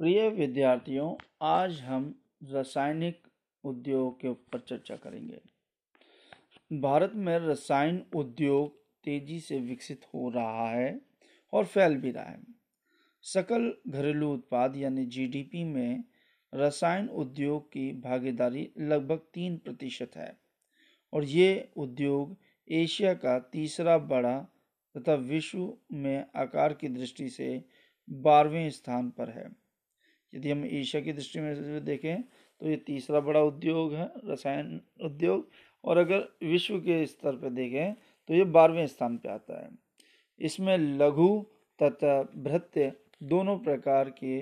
प्रिय विद्यार्थियों, आज हम रासायनिक उद्योग के ऊपर चर्चा करेंगे। भारत में रसायन उद्योग तेज़ी से विकसित हो रहा है और फैल भी रहा है। सकल घरेलू उत्पाद यानी जीडीपी में रसायन उद्योग की भागीदारी लगभग तीन प्रतिशत है और ये उद्योग एशिया का तीसरा बड़ा तथा विश्व में आकार की दृष्टि से बारहवें स्थान पर है। यदि हम एशिया की दृष्टि में देखें तो ये तीसरा बड़ा उद्योग है, रसायन उद्योग। और अगर विश्व के स्तर पर देखें तो ये बारहवें स्थान पर आता है। इसमें लघु तथा भृत्य दोनों प्रकार के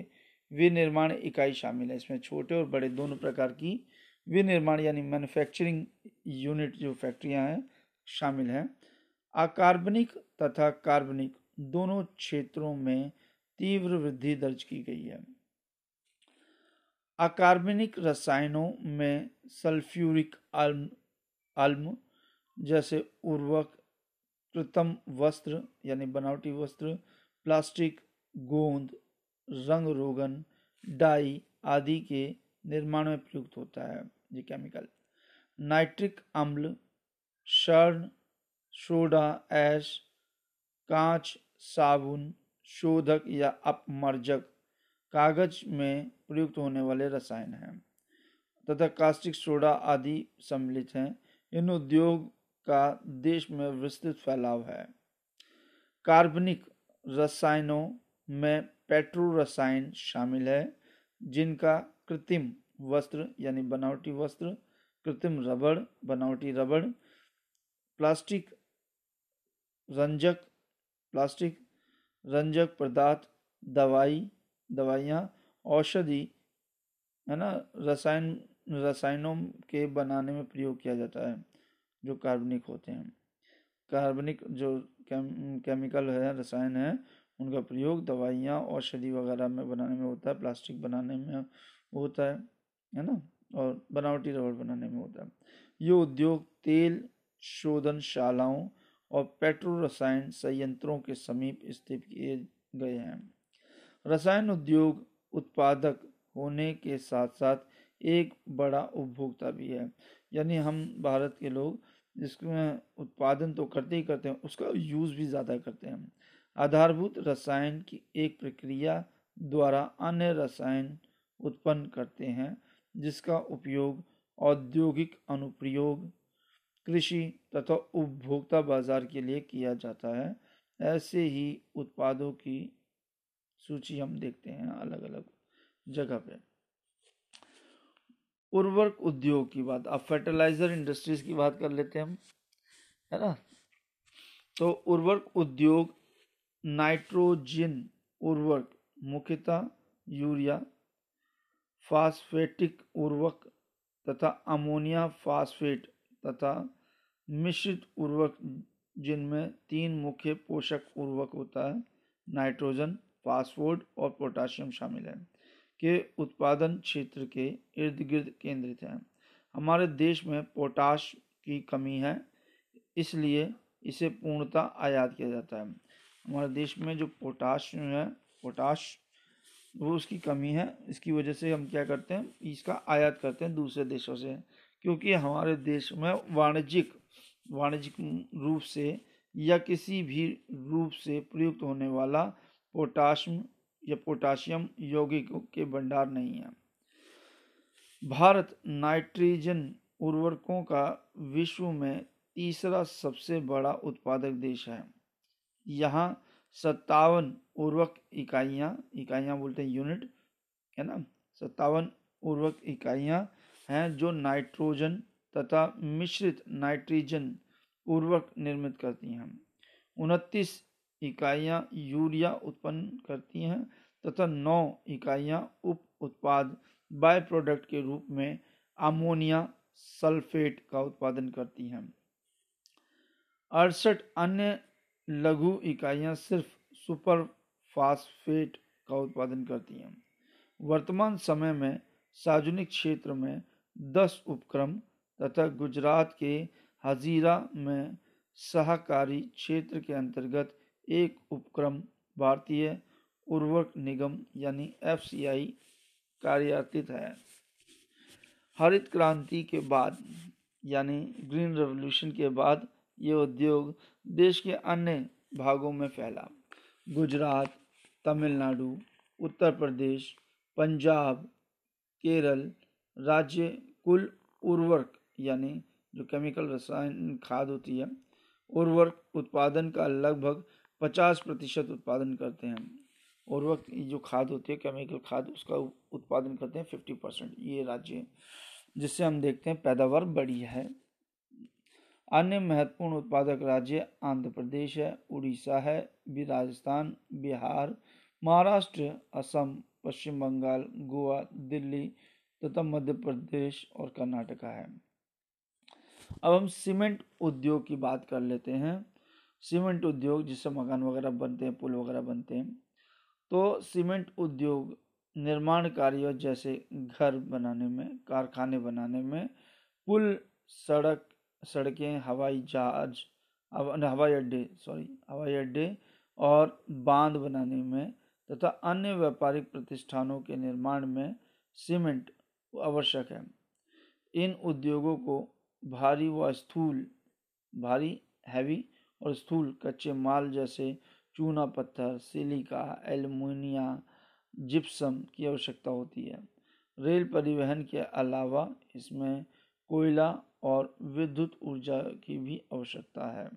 विनिर्माण इकाई शामिल है। इसमें छोटे और बड़े दोनों प्रकार की विनिर्माण यानी मैन्युफैक्चरिंग यूनिट जो फैक्ट्रियाँ हैं, शामिल हैं। अकार्बनिक तथा कार्बनिक दोनों क्षेत्रों में तीव्र वृद्धि दर्ज की गई है। अकार्बनिक रसायनों में सल्फ्यूरिक आल्म आल्म, जैसे उर्वरक, कृत्रिम वस्त्र, यानी बनावटी वस्त्र, प्लास्टिक, गोंद, रंग रोगन, डाई आदि के निर्माण में प्रयुक्त होता है ये केमिकल। नाइट्रिक अम्ल शर्ण सोडा, ऐश, कांच, साबुन, शोधक या अपमर्जक कागज़ में प्रयुक्त होने वाले रसायन हैं। तथा कास्टिक सोडा आदि सम्मिलित हैं। इन उद्योग का देश में विस्तृत फैलाव है। कार्बनिक रसायनों में पेट्रो रसायन शामिल है, जिनका कृत्रिम वस्त्र यानी बनावटी वस्त्र, कृत्रिम रबड़, बनावटी रबड़, प्लास्टिक रंजक प्लास्टिक रंजक पदार्थ, दवाई दवाइयाँ औषधि है ना रसायन रसायनों के बनाने में प्रयोग किया जाता है जो कार्बनिक होते हैं। कार्बनिक जो केम, केमिकल है रसायन है उनका प्रयोग दवाइयाँ औषधि वगैरह में बनाने में होता है प्लास्टिक बनाने में होता है है ना और बनावटी रबड़ बनाने में होता है। ये उद्योग तेल शोधनशालाओं और पेट्रो रसायन संयंत्रों के समीप स्थित किए गए हैं। रसायन उद्योग उत्पादक होने के साथ साथ एक बड़ा उपभोक्ता भी है। यानी हम भारत के लोग जिसमें उत्पादन तो करते ही करते हैं, उसका यूज़ भी ज़्यादा करते हैं। आधारभूत रसायन की एक प्रक्रिया द्वारा अन्य रसायन उत्पन्न करते हैं, जिसका उपयोग औद्योगिक अनुप्रयोग, कृषि तथा उपभोक्ता बाज़ार के लिए किया जाता है। ऐसे ही उत्पादों की सूची हम देखते हैं अलग अलग जगह पे। उर्वरक उद्योग की बात, अब फर्टिलाइज़र इंडस्ट्रीज़ की बात कर लेते हैं हम, है ना? तो उर्वरक उद्योग नाइट्रोजन उर्वरक, मुख्यतः यूरिया फास्फेटिक उर्वरक तथा अमोनिया फास्फेट तथा मिश्रित उर्वरक जिनमें तीन मुख्य पोषक उर्वरक होता है नाइट्रोजन फास्फोर्ड और पोटाशियम शामिल है, के उत्पादन क्षेत्र के इर्द गिर्द केंद्रित हैं। हमारे देश में पोटाश की कमी है, इसलिए इसे पूर्णतः आयात किया जाता है। हमारे देश में जो पोटाश है, पोटाश, वो उसकी कमी है, इसकी वजह से हम क्या करते हैं, इसका आयात करते हैं दूसरे देशों से, क्योंकि हमारे देश में वाणिज्यिक वाणिज्यिक रूप से या किसी भी रूप से प्रयुक्त होने वाला पोटाशियम या पोटाशियम यौगिक के भंडार नहीं है। भारत नाइट्रोजन उर्वरकों का विश्व में तीसरा सबसे बड़ा उत्पादक देश है। यहाँ सत्तावन उर्वरक इकाइयाँ इकाइयाँ बोलते हैं यूनिट, है ना? सत्तावन उर्वरक इकाइयाँ हैं जो नाइट्रोजन तथा मिश्रित नाइट्रोजन उर्वरक निर्मित करती हैं। उनतीस इकाइयाँ यूरिया उत्पन्न करती हैं तथा नौ इकाइयाँ उप उत्पाद बाय प्रोडक्ट के रूप में अमोनिया सल्फेट का उत्पादन करती हैं। अड़सठ अन्य लघु इकाइयाँ सिर्फ़ सुपर फास्फेट का उत्पादन करती हैं। वर्तमान समय में सार्वजनिक क्षेत्र में 10 उपक्रम तथा गुजरात के हजीरा में सहकारी क्षेत्र के अंतर्गत एक उपक्रम भारतीय उर्वरक निगम यानी एफ़ कार्यान्वित है। हरित क्रांति के बाद यानी ग्रीन रेवोल्यूशन के बाद ये उद्योग देश के अन्य भागों में फैला। गुजरात, तमिलनाडु, उत्तर प्रदेश, पंजाब, केरल राज्य कुल उर्वरक यानी जो केमिकल रसायन खाद होती है, उर्वरक उत्पादन का लगभग 50 प्रतिशत उत्पादन करते हैं उर्वरक जो खाद होती है केमिकल खाद, उसका उत्पादन करते हैं 50 परसेंट ये राज्य जिससे हम देखते हैं पैदावार बढ़ी है। अन्य महत्वपूर्ण उत्पादक राज्य आंध्र प्रदेश है, उड़ीसा है भी राजस्थान, बिहार, महाराष्ट्र, असम, पश्चिम बंगाल, गोवा, दिल्ली तथा मध्य प्रदेश और कर्नाटका है। अब हम सीमेंट उद्योग की बात कर लेते हैं। सीमेंट उद्योग जिससे मकान वगैरह बनते हैं, पुल वगैरह बनते हैं। तो सीमेंट उद्योग निर्माण कार्य जैसे घर बनाने में, कारखाने बनाने में, पुल, सड़क, सड़कें, हवाई जहाज़ हवाई अड्डे सॉरी हवाई अड्डे और बाँध बनाने में तथा अन्य व्यापारिक प्रतिष्ठानों के निर्माण में सीमेंट आवश्यक है। इन उद्योगों को भारी व स्थूल, भारी हैवी और स्थूल कच्चे माल जैसे चूना पत्थर, सिलिका, एल्युमिनिया, जिप्सम की आवश्यकता होती है। रेल परिवहन के अलावा इसमें कोयला और विद्युत ऊर्जा की भी आवश्यकता है।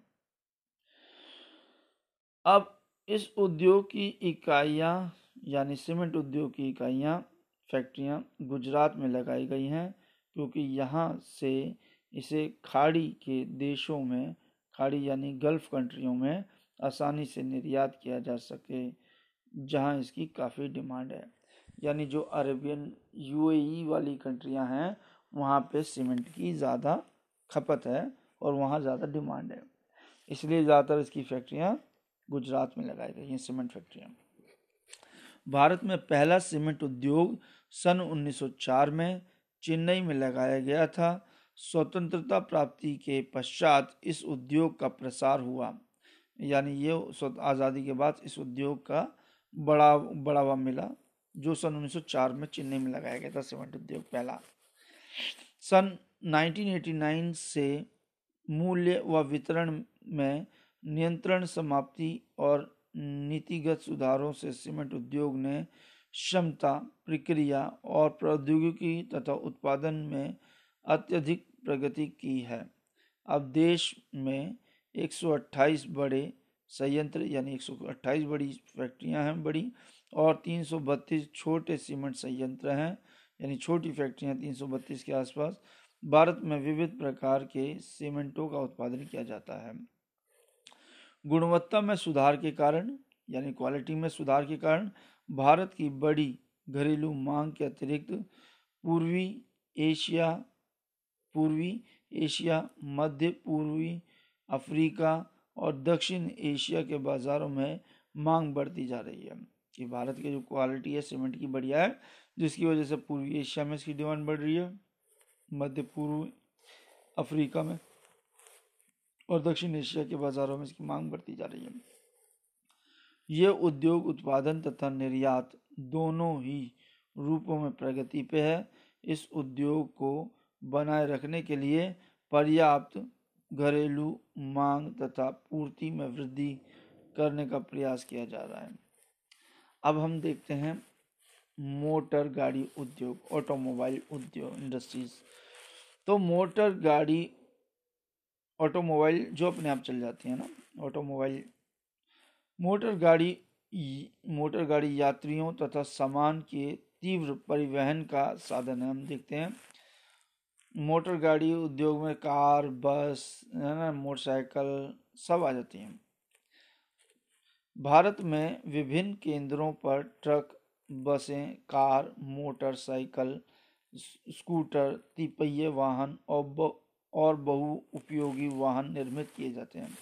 अब इस उद्योग की इकाइयाँ, यानी सीमेंट उद्योग की इकाइयाँ, फैक्ट्रियाँ गुजरात में लगाई गई हैं, क्योंकि यहाँ से इसे खाड़ी के देशों में खाड़ी यानी गल्फ कंट्रियों में आसानी से निर्यात किया जा सके, जहाँ इसकी काफ़ी डिमांड है। यानी जो अरेबियन यूएई वाली कंट्रियाँ हैं, वहाँ पे सीमेंट की ज़्यादा खपत है और वहाँ ज़्यादा डिमांड है। इसलिए ज़्यादातर इसकी फैक्ट्रियाँ गुजरात में लगाई गई हैं, सीमेंट फैक्ट्रियाँ। भारत में पहला सीमेंट उद्योग सन 1904 में चेन्नई में लगाया गया था। स्वतंत्रता प्राप्ति के पश्चात इस उद्योग का प्रसार हुआ। यानी ये आज़ादी के बाद इस उद्योग का बड़ा, बढ़ावा मिला, जो सन 1904 में चेन्नई में लगाया गया था, सीमेंट उद्योग पहला। सन 1989 से मूल्य व वितरण में नियंत्रण, समाप्ति और नीतिगत सुधारों से सीमेंट उद्योग ने क्षमता, प्रक्रिया और प्रौद्योगिकी तथा उत्पादन में अत्यधिक प्रगति की है। अब देश में 128 बड़े संयंत्र, यानी 128 बड़ी फैक्ट्रियाँ हैं बड़ी, और 332 छोटे सीमेंट संयंत्र हैं, यानी छोटी फैक्ट्रियाँ 332 के आसपास। भारत में विविध प्रकार के सीमेंटों का उत्पादन किया जाता है। गुणवत्ता में सुधार के कारण, यानी क्वालिटी में सुधार के कारण, भारत की बड़ी घरेलू मांग के अतिरिक्त पूर्वी एशिया पूर्वी एशिया, मध्य पूर्वी अफ्रीका और दक्षिण एशिया के बाज़ारों में मांग बढ़ती जा रही है। कि भारत की जो क्वालिटी है सीमेंट की बढ़िया है जिसकी वजह से पूर्वी एशिया में इसकी डिमांड बढ़ रही है, मध्य पूर्व अफ्रीका में और दक्षिण एशिया के बाज़ारों में इसकी मांग बढ़ती जा रही है। ये उद्योग, उत्पादन तथा निर्यात दोनों ही रूपों में प्रगति पे है। इस उद्योग को बनाए रखने के लिए पर्याप्त घरेलू मांग तथा पूर्ति में वृद्धि करने का प्रयास किया जा रहा है। अब हम देखते हैं मोटर गाड़ी उद्योग, ऑटोमोबाइल उद्योग इंडस्ट्रीज़। तो मोटर गाड़ी, ऑटोमोबाइल जो अपने आप चल जाती है ना, ऑटोमोबाइल। मोटर गाड़ी मोटर गाड़ी यात्रियों तथा सामान के तीव्र परिवहन का साधन है। हम देखते हैं मोटर गाड़ी उद्योग में कार बस है ना मोटरसाइकिल सब आ जाती हैं। भारत में विभिन्न केंद्रों पर ट्रक बसें कार मोटरसाइकिल स्कूटर तिपहिए वाहन और ब, और बहु उपयोगी वाहन निर्मित किए जाते हैं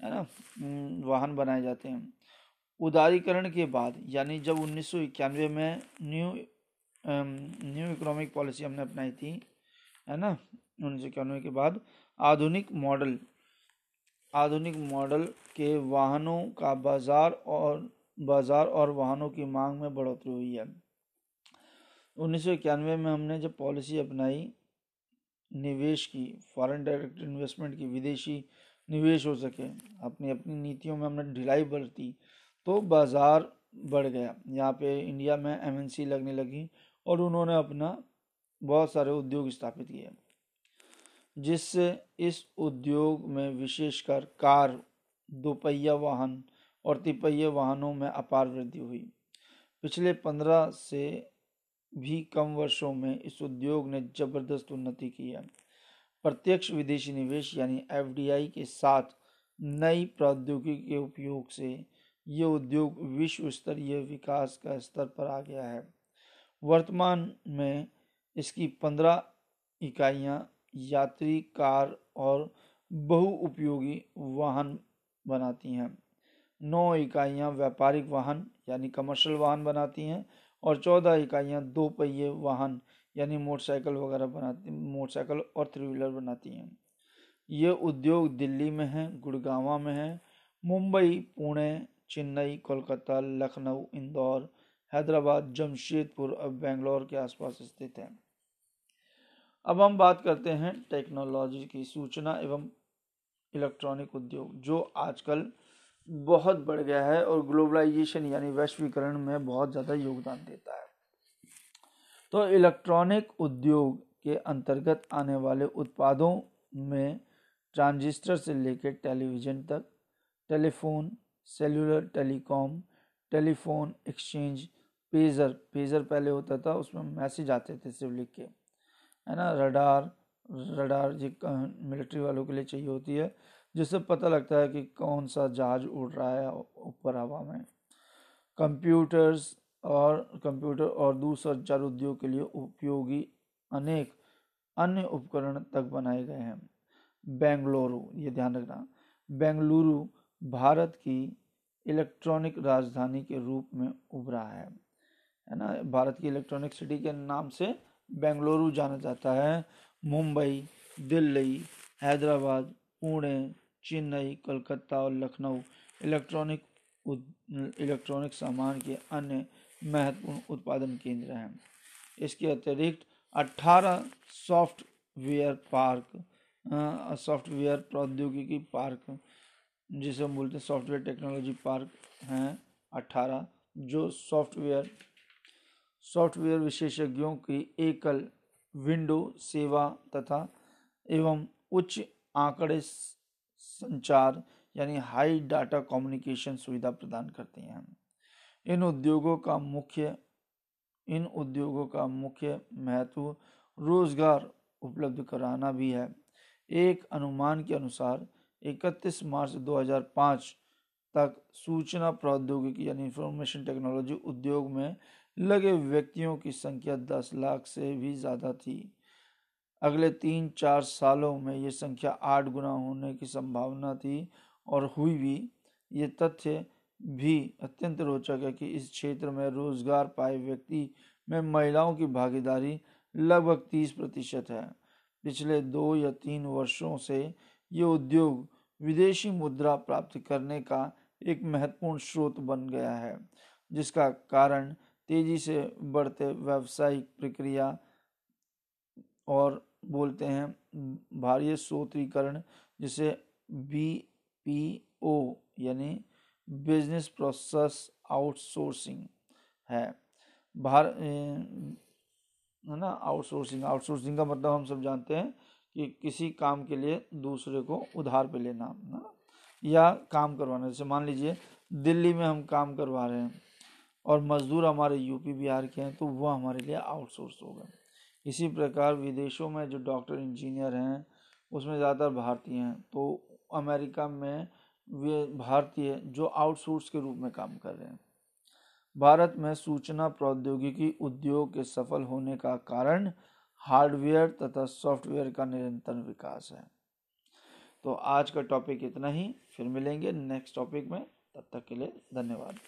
है ना वाहन बनाए जाते हैं। उदारीकरण के बाद यानी जब उन्नीस सौ इक्यानवे में न्यू न्यू इकोनॉमिक पॉलिसी हमने अपनाई थी है ना? उन्नीस सौ इक्यानवे के बाद आधुनिक मॉडल आधुनिक मॉडल के वाहनों का बाज़ार और बाज़ार और वाहनों की मांग में बढ़ोतरी हुई है। उन्नीस सौ इक्यानवे में हमने जब पॉलिसी अपनाई, निवेश की फॉरेन डायरेक्ट इन्वेस्टमेंट की, विदेशी निवेश हो सके, अपनी अपनी नीतियों में हमने ढिलाई बरती तो बाज़ार बढ़ गया। यहाँ पे इंडिया में एमएनसी लगने लगी और उन्होंने अपना बहुत सारे उद्योग स्थापित किए जिससे इस उद्योग में विशेषकर कार, दोपहिया वाहन और तिपहिया वाहनों में अपार वृद्धि हुई। पिछले पंद्रह से भी कम वर्षों में इस उद्योग ने ज़बरदस्त उन्नति की है। प्रत्यक्ष विदेशी निवेश यानी एफडीआई के साथ नई प्रौद्योगिकी के उपयोग से ये उद्योग विश्व स्तरीय विकास का स्तर पर आ गया है। वर्तमान में इसकी पंद्रह इकाइयाँ यात्री, कार और बहुउपयोगी वाहन बनाती हैं। नौ इकाइयाँ व्यापारिक वाहन यानी कमर्शियल वाहन बनाती हैं और चौदह इकाइयाँ दो पहिए वाहन यानी मोटरसाइकिल वगैरह बनाती, मोटरसाइकिल और थ्री व्हीलर बनाती हैं। ये उद्योग दिल्ली में है, गुड़गावा में है, मुंबई, पुणे, चेन्नई, कोलकाता, लखनऊ, इंदौर हैदराबाद, जमशेदपुर और बेंगलोर के आसपास स्थित है। अब हम बात करते हैं टेक्नोलॉजी की सूचना एवं इलेक्ट्रॉनिक उद्योग, जो आजकल बहुत बढ़ गया है और ग्लोबलाइजेशन यानी वैश्वीकरण में बहुत ज़्यादा योगदान देता है। तो इलेक्ट्रॉनिक उद्योग के अंतर्गत आने वाले उत्पादों में ट्रांजिस्टर से लेकर टेलीविज़न तक, telephone, cellular telecom, telephone exchange pager pager पहले होता था, उसमें मैसेज आते थे सिर्फ़ लिख के। है ना? रडार रडार जो मिलिट्री वालों के लिए चाहिए होती है, जिससे पता लगता है कि कौन सा जहाज़ उड़ रहा है ऊपर हवा में। कंप्यूटर्स और कंप्यूटर और दूरसंचार उद्योग के लिए उपयोगी अनेक अन्य उपकरण तक बनाए गए हैं। बेंगलुरु, ये ध्यान रखना, बेंगलुरु भारत की इलेक्ट्रॉनिक राजधानी के रूप में उभरा है। है ना, भारत की इलेक्ट्रॉनिक सिटी के नाम से बेंगलुरु जाना जाता है। मुंबई, दिल्ली, हैदराबाद, पुणे, चेन्नई, कलकत्ता और लखनऊ। इलेक्ट्रॉनिक इलेक्ट्रॉनिक सामान के अन्य महत्वपूर्ण उत्पादन केंद्र हैं। इसके अतिरिक्त 18 सॉफ्टवेयर पार्क सॉफ्टवेयर प्रौद्योगिकी पार्क, जिसे हम बोलते हैं सॉफ्टवेयर टेक्नोलॉजी पार्क हैं 18 जो सॉफ्टवेयर सॉफ्टवेयर विशेषज्ञों की एकल विंडो सेवा तथा एवं उच्च आंकड़े संचार, यानी हाई डाटा कम्युनिकेशन सुविधा प्रदान करते हैं। इन उद्योगों का मुख्य, इन उद्योगों का मुख्य महत्व रोज़गार उपलब्ध कराना भी है। एक अनुमान के अनुसार 31 मार्च 2005 तक सूचना प्रौद्योगिकी यानी इंफॉर्मेशन टेक्नोलॉजी उद्योग में लगे व्यक्तियों की संख्या 10 लाख से भी ज़्यादा थी। अगले तीन चार सालों में ये संख्या आठ गुना होने की संभावना थी और हुई भी। ये तथ्य भी अत्यंत रोचक है कि इस क्षेत्र में रोज़गार पाए व्यक्ति में महिलाओं की भागीदारी लगभग तीस प्रतिशत है। पिछले दो या तीन वर्षों से ये उद्योग विदेशी मुद्रा प्राप्त करने का एक महत्वपूर्ण स्रोत बन गया है, जिसका कारण तेज़ी से बढ़ते व्यावसायिक प्रक्रिया और बोलते हैं भारी स्रोतीकरण जिसे बी पी ओ यानी बिज़नेस प्रोसेस आउटसोर्सिंग है। भार है ना आउटसोर्सिंग आउटसोर्सिंग का मतलब हम सब जानते हैं कि किसी काम के लिए दूसरे को उधार पे लेना ना, या काम करवाना। जैसे मान लीजिए दिल्ली में हम काम करवा रहे हैं और मजदूर हमारे यूपी, बिहार के हैं तो वो हमारे लिए आउटसोर्स हो गए। इसी प्रकार विदेशों में जो डॉक्टर इंजीनियर हैं, उसमें ज़्यादातर भारतीय हैं। तो अमेरिका में वे भारतीय जो आउटसोर्स के रूप में काम कर रहे हैं। भारत में सूचना प्रौद्योगिकी उद्योग के सफल होने का कारण हार्डवेयर तथा सॉफ्टवेयर का निरंतर विकास है। तो आज का टॉपिक इतना ही, फिर मिलेंगे नेक्स्ट टॉपिक में, तब तक के लिए धन्यवाद।